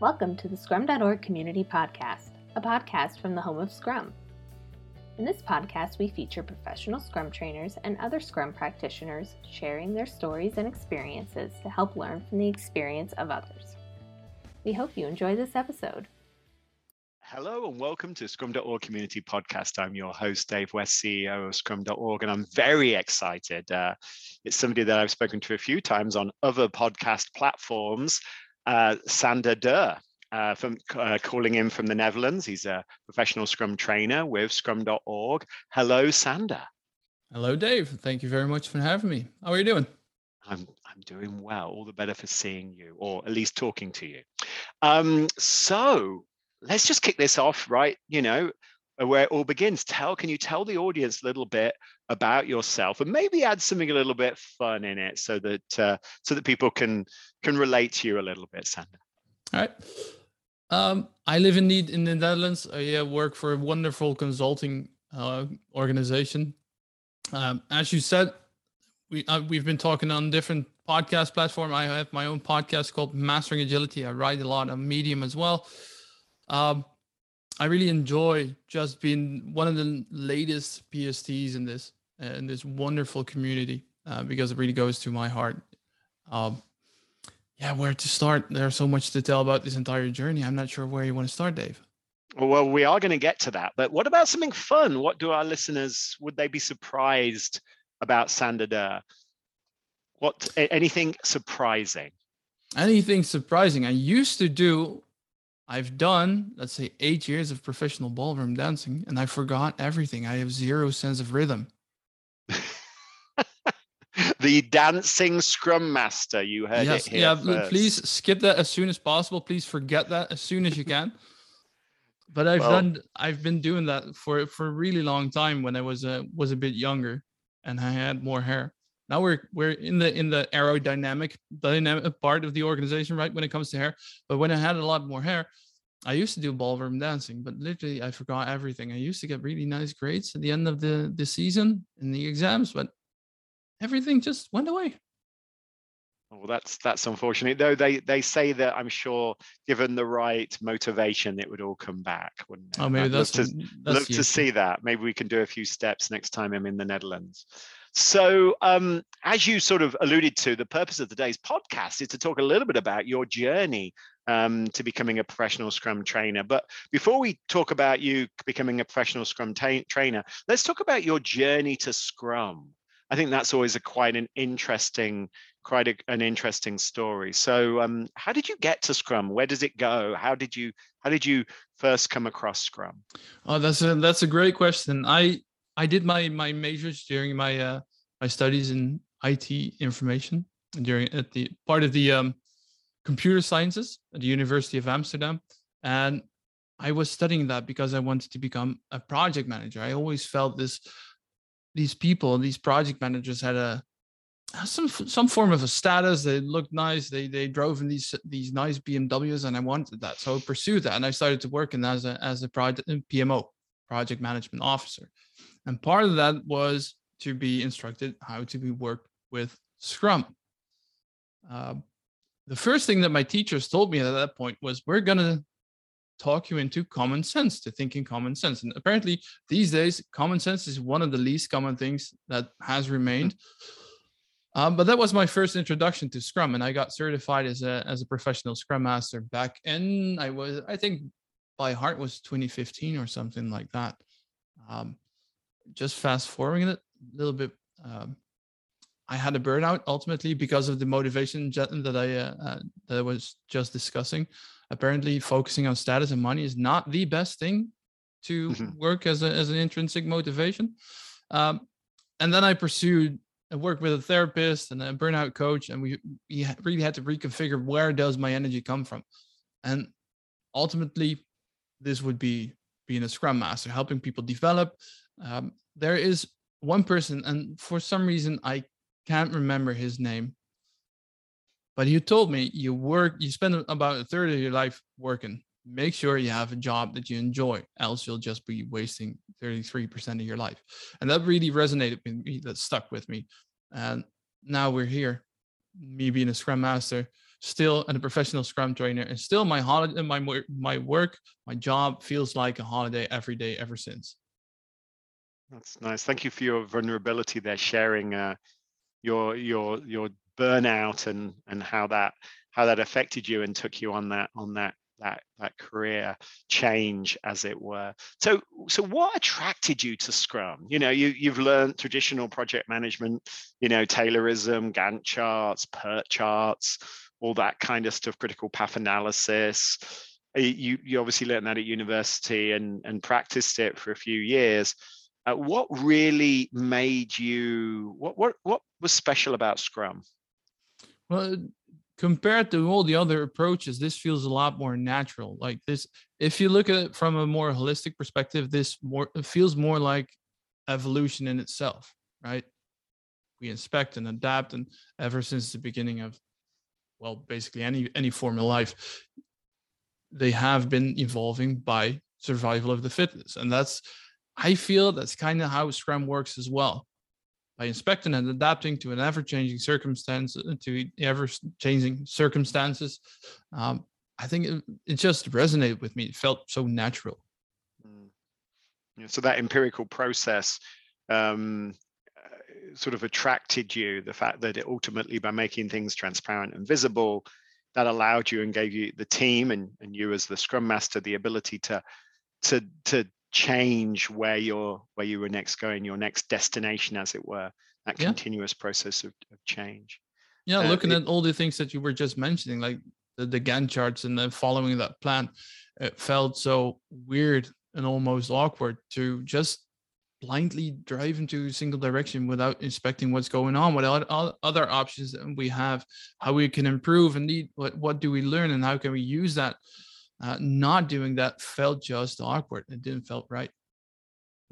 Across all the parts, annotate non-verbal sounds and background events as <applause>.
Welcome to the Scrum.org Community Podcast, a podcast from the home of Scrum. In this podcast, we feature professional Scrum trainers and other Scrum practitioners sharing their stories and experiences to help learn from the experience of others. We hope you enjoy this episode. Hello and welcome to Scrum.org Community Podcast. I'm your host, Dave West, CEO of Scrum.org, and I'm very excited. Uh, it's somebody that I've spoken to a few times on other podcast platforms, uh, Sander Dur. Uh, from uh, calling in from the Netherlands. He's a professional Scrum trainer with Scrum.org. Hello, Sander. Hello, Dave. Thank you very much for having me. How are you doing? I'm I'm doing well. All the better for seeing you, or at least talking to you. Um, so let's just kick this off, right? You know, where it all begins. Tell, can you tell the audience a little bit about yourself, and maybe add something a little bit fun in it, so that uh, so that people can can relate to you a little bit, Sander. All right. Um, I live in the in the Netherlands. I uh, work for a wonderful consulting uh, organization. Um, as you said, we uh, we've been talking on different podcast platform. I have my own podcast called Mastering Agility. I write a lot on Medium as well. Um, I really enjoy just being one of the latest PSTs in this in this wonderful community uh, because it really goes to my heart. Um, yeah, where to start? There's so much to tell about this entire journey. I'm not sure where you want to start, Dave. Well, we are going to get to that, but what about something fun? What do our listeners would they be surprised about Dur? What anything surprising? Anything surprising? I used to do I've done, let's say, eight years of professional ballroom dancing, and I forgot everything. I have zero sense of rhythm. <laughs> the dancing scrum master, you heard yes, it here. Yeah, first. please skip that as soon as possible. Please forget that as soon as you can. but I've well, done, I've been doing that for for a really long time when I was a was a bit younger and I had more hair now we're we're in the in the aerodynamic dynamic part of the organization right when it comes to hair but when i had a lot more hair i used to do ballroom dancing but literally i forgot everything i used to get really nice grades at the end of the the season in the exams but everything just went away well, that's that's unfortunate. Though they they say that I'm sure, given the right motivation, it would all come back, wouldn't it? Oh, maybe I'd that's love to, that's love to see that. Maybe we can do a few steps next time I'm in the Netherlands. So, um, as you sort of alluded to, the purpose of today's podcast is to talk a little bit about your journey um, to becoming a professional Scrum trainer. But before we talk about you becoming a professional Scrum trainer, let's talk about your journey to Scrum. I think that's always a quite an interesting, quite a, an interesting story. So, um, how did you get to Scrum? Where does it go? How did you how did you first come across Scrum? Oh, that's a that's a great question. I I did my my majors during my uh, my studies in IT information during at the part of the um, computer sciences at the University of Amsterdam, and I was studying that because I wanted to become a project manager. I always felt this these people, these project managers had a some some form of a status. They looked nice. They they drove in these these nice BMWs, and I wanted that. So I pursued that, and I started to work in as a as a project PMO, project management officer. And part of that was to be instructed how to be worked with Scrum. Uh, the first thing that my teachers told me at that point was, "We're gonna talk you into common sense, to thinking common sense." And apparently, these days, common sense is one of the least common things that has remained. Um, but that was my first introduction to Scrum, and I got certified as a as a professional Scrum Master back in I was I think by heart was 2015 or something like that. Um, just fast forwarding it a little bit, um, I had a burnout ultimately because of the motivation that I uh, uh, that I was just discussing. Apparently, focusing on status and money is not the best thing to mm-hmm. work as a, as an intrinsic motivation. Um, and then I pursued I worked with a therapist and a burnout coach, and we we really had to reconfigure where does my energy come from, and ultimately, this would be being a scrum master, helping people develop um, there is one person, and for some reason I can't remember his name, but he told me you work, you spend about a third of your life working. Make sure you have a job that you enjoy, else you'll just be wasting 33% of your life. And that really resonated with me, that stuck with me. And now we're here, me being a scrum master, still and a professional Scrum trainer, and still my holiday, my my work, my job feels like a holiday every day ever since. That's nice. Thank you for your vulnerability there, sharing uh, your your your burnout and and how that how that affected you and took you on that on that that that career change as it were. So so what attracted you to scrum? You know you you've learned traditional project management you know taylorism gantt charts pert charts all that kind of stuff critical path analysis. Eh, you you obviously learned that at university and and practiced it for a few years uh, what really made you what what what was special about scrum? Well compared to all the other approaches this feels a lot more natural. Like this if you look at it from a more holistic perspective this more feels more like evolution in itself right? We inspect and adapt and ever since the beginning of well basically any any form of life they have been evolving by survival of the fittest. And that's i feel that's kind of how scrum works as well. By inspecting and adapting to an ever-changing circumstance uh, to ever-changing circumstances um, i think it, it, just resonated with me. It felt so natural. Mm. yeah, so that empirical process um, uh, sort of attracted you the fact that it ultimately by making things transparent and visible that allowed you and gave you the team and, and you as the scrum master the ability to to to change where you're where you were next going your next destination as it were that yeah. continuous process of, of change yeah uh, looking it, at all the things that you were just mentioning like the, the gantt charts and then following that plan it felt so weird and almost awkward to just blindly drive into a single direction without inspecting what's going on what other options that we have how we can improve and need what, what do we learn and how can we use that uh, not doing that felt just awkward. It didn't felt right.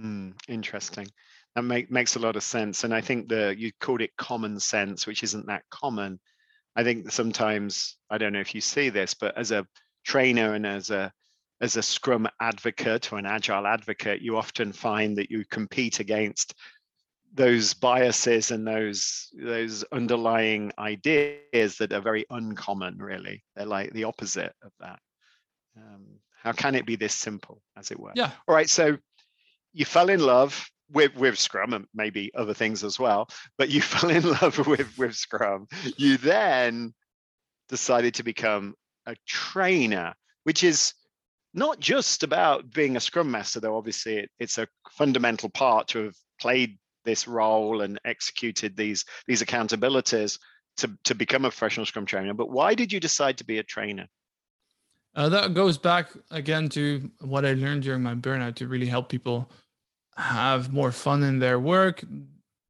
Mm, interesting. That make, makes a lot of sense. And I think the you called it common sense, which isn't that common. I think sometimes I don't know if you see this, but as a trainer and as a as a Scrum advocate or an Agile advocate, you often find that you compete against those biases and those those underlying ideas that are very uncommon. Really, they're like the opposite of that. Um, how can it be this simple, as it were? Yeah. All right. So you fell in love with with Scrum and maybe other things as well, but you <laughs> fell in love with with Scrum. You then decided to become a trainer, which is not just about being a Scrum master, though. Obviously, it, it's a fundamental part to have played this role and executed these these accountabilities to to become a professional Scrum trainer. But why did you decide to be a trainer? Uh, that goes back again to what I learned during my burnout to really help people have more fun in their work,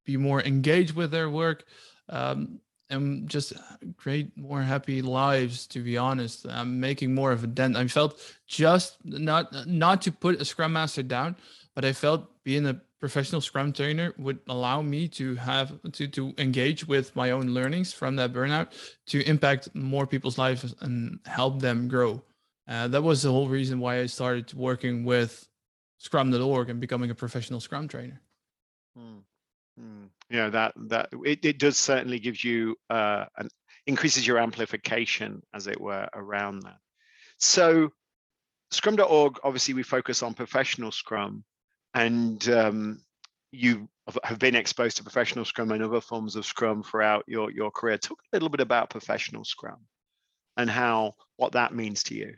be more engaged with their work, um, and just create more happy lives. To be honest, I'm making more of a dent. I felt just not not to put a scrum master down, but I felt being a professional scrum trainer would allow me to have to to engage with my own learnings from that burnout to impact more people's lives and help them grow uh, that was the whole reason why I started working with Scrum.org and becoming a professional Scrum trainer. Hmm. Hmm. Yeah, that that it, it does certainly gives you uh, an increases your amplification, as it were, around that. So, Scrum.org, obviously, we focus on professional Scrum, and um, you have been exposed to professional Scrum and other forms of Scrum throughout your your career. Talk a little bit about professional Scrum and how what that means to you.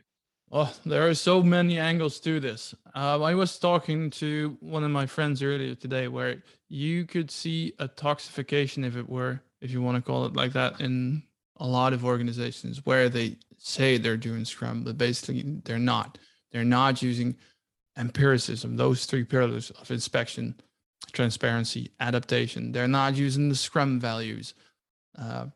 Oh, there are so many angles to this. Uh, I was talking to one of my friends earlier today where you could see a toxification, if it were, if you want to call it like that, in a lot of organizations where they say they're doing Scrum, but basically they're not. They're not using empiricism, those three pillars of inspection, transparency, adaptation. They're not using the Scrum values. Uh,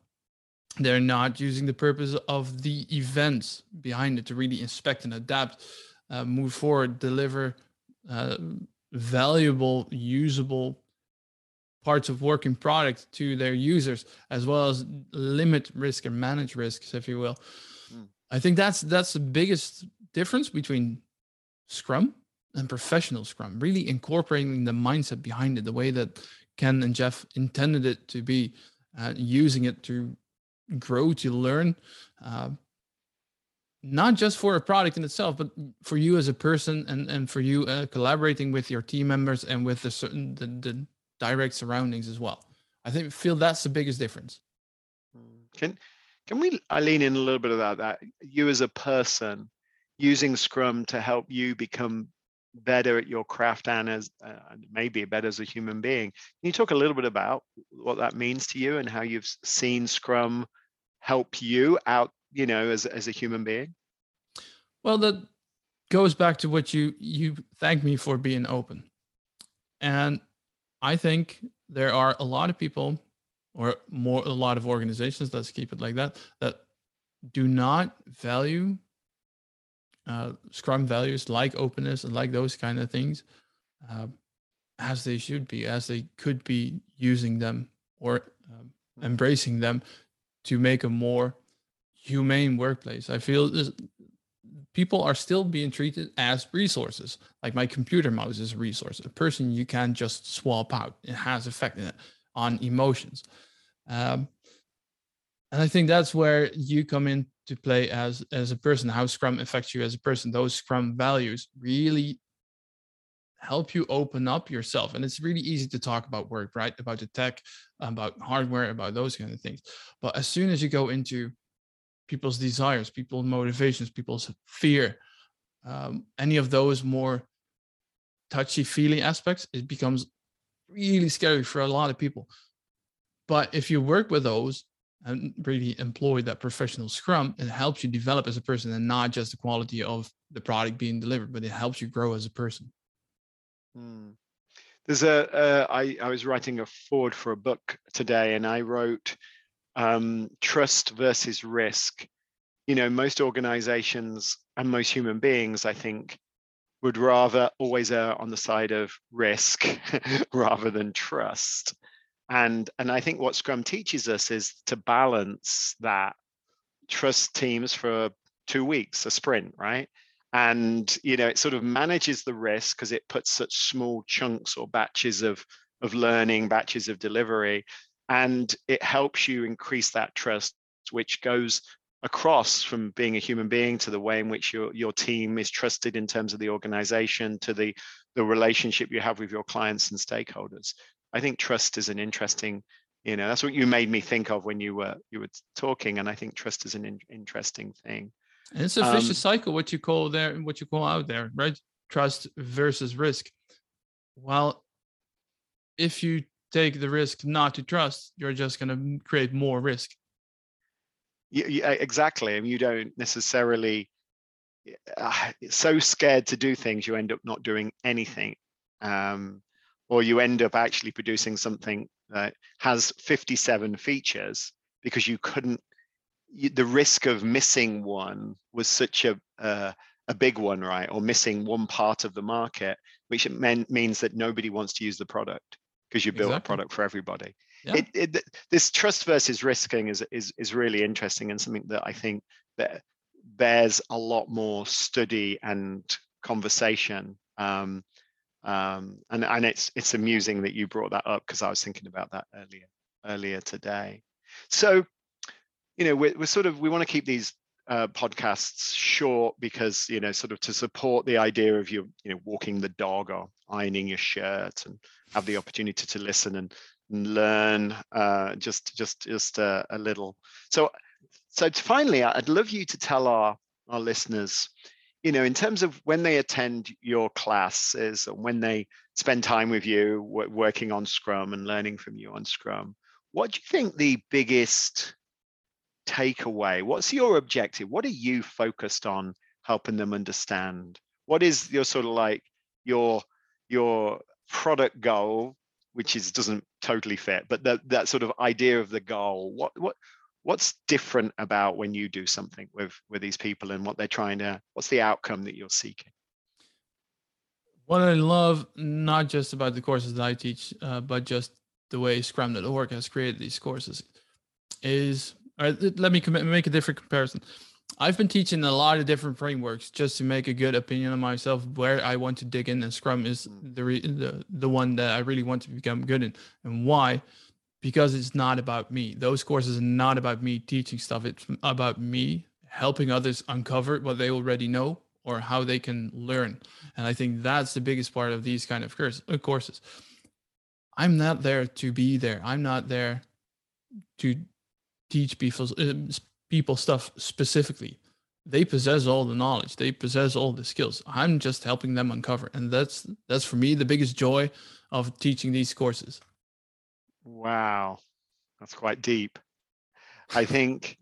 they're not using the purpose of the events behind it to really inspect and adapt uh, move forward deliver uh, valuable usable parts of working product to their users as well as limit risk and manage risks if you will mm. i think that's that's the biggest difference between scrum and professional scrum really incorporating the mindset behind it the way that ken and jeff intended it to be uh, using it to grow, to learn, uh, not just for a product in itself, but for you as a person and, and for you uh, collaborating with your team members and with the certain the, the direct surroundings as well. I think feel that's the biggest difference. Mm. Can can we I lean in a little bit about that? You as a person using Scrum to help you become better at your craft and as uh, maybe better as a human being. Can you talk a little bit about what that means to you and how you've seen Scrum help you out, you know, as as a human being? Well, that goes back to what you you thank me for being open. And I think there are a lot of people or more a lot of organizations, let's keep it like that, that do not value uh, Scrum values like openness and like those kind of things uh, as they should be, as they could be using them or um, embracing them to make a more humane workplace. I feel this, people are still being treated as resources. Like my computer mouse is a resource, a person you can't just swap out. It has effect on emotions. Um, and I think that's where you come in to play as as a person how scrum affects you as a person. Those scrum values really help you open up yourself. And it's really easy to talk about work right? About the tech about hardware about those kind of things. But as soon as you go into people's desires people's motivations people's fear um, any of those more touchy feely aspects it becomes really scary for a lot of people. But if you work with those and really employ that professional scrum it helps you develop as a person and not just the quality of the product being delivered but it helps you grow as a person. Hmm. there's a uh, I, I was writing a forward for a book today and i wrote um, trust versus risk. You know most organizations and most human beings i think would rather always err on the side of risk <laughs> rather than trust and and i think what scrum teaches us is to balance that trust teams for two weeks a sprint right? And you know it sort of manages the risk because it puts such small chunks or batches of of learning batches of delivery and it helps you increase that trust which goes across from being a human being to the way in which your your team is trusted in terms of the organization to the the relationship you have with your clients and stakeholders I think trust is an interesting, you know, that's what you made me think of when you were you were talking, and I think trust is an in, interesting thing. And it's a vicious um, cycle, what you call there, what you call out there, right? Trust versus risk. Well, if you take the risk not to trust, you're just going to create more risk. Yeah, yeah, exactly. And you don't necessarily uh, so scared to do things, you end up not doing anything. Um, or you end up actually producing something that has 57 features because you couldn't you, the risk of missing one was such a uh, a big one right or missing one part of the market which meant, means that nobody wants to use the product because you built exactly. a product for everybody yeah. it, it, this trust versus risking is, is is really interesting and something that i think that bears a lot more study and conversation um, um, and and it's it's amusing that you brought that up because I was thinking about that earlier earlier today. So, you know, we're, we're sort of we want to keep these uh, podcasts short because you know sort of to support the idea of you you know walking the dog or ironing your shirt and have the opportunity to listen and, and learn uh, just just just a, a little. So so finally, I'd love you to tell our our listeners you know, in terms of when they attend your classes and when they spend time with you working on Scrum and learning from you on Scrum, what do you think the biggest takeaway? What's your objective? What are you focused on helping them understand? What is your sort of like your your product goal, which is doesn't totally fit, but that that sort of idea of the goal. What what what's different about when you do something with with these people and what they're trying to what's the outcome that you're seeking? What i love not just about the courses that i teach uh, but just the way scrum.org has created these courses is let me make a different comparison. I've been teaching a lot of different frameworks just to make a good opinion of myself where i want to dig in and scrum is mm. the the, the one that i really want to become good in and why because it's not about me. Those courses are not about me teaching stuff. It's about me helping others uncover what they already know or how they can learn. And I think that's the biggest part of these kind of uh, courses. I'm not there to be there. I'm not there to teach people uh, people stuff specifically. They possess all the knowledge. They possess all the skills. I'm just helping them uncover, and that's that's for me the biggest joy of teaching these courses. Wow, that's quite deep. I think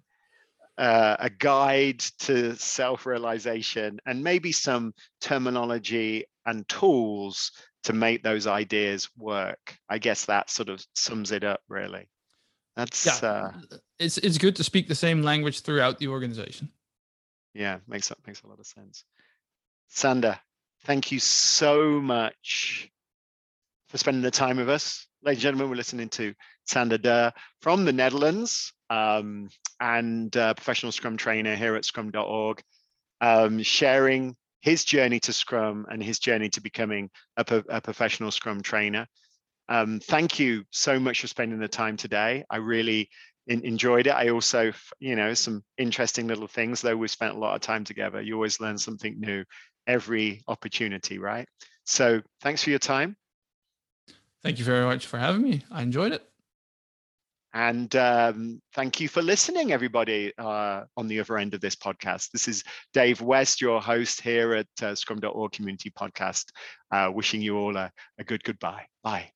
uh, a guide to self-realization and maybe some terminology and tools to make those ideas work. I guess that sort of sums it up, really. That's yeah. Uh, it's it's good to speak the same language throughout the organization. Yeah, makes that makes a lot of sense. Sander, thank you so much for spending the time with us. Ladies and gentlemen, we're listening to Sander Dur from the Netherlands um, and uh, professional Scrum trainer here at scrum.org, um, sharing his journey to Scrum and his journey to becoming a, a professional Scrum trainer. Um, thank you so much for spending the time today. I really in, enjoyed it. I also, you know, some interesting little things, though we've spent a lot of time together. You always learn something new every opportunity, right? So thanks for your time. Thank you very much for having me. I enjoyed it. And um, thank you for listening, everybody, uh, on the other end of this podcast. This is Dave West, your host here at uh, Scrum.org Community Podcast, uh, wishing you all a, a good goodbye. Bye.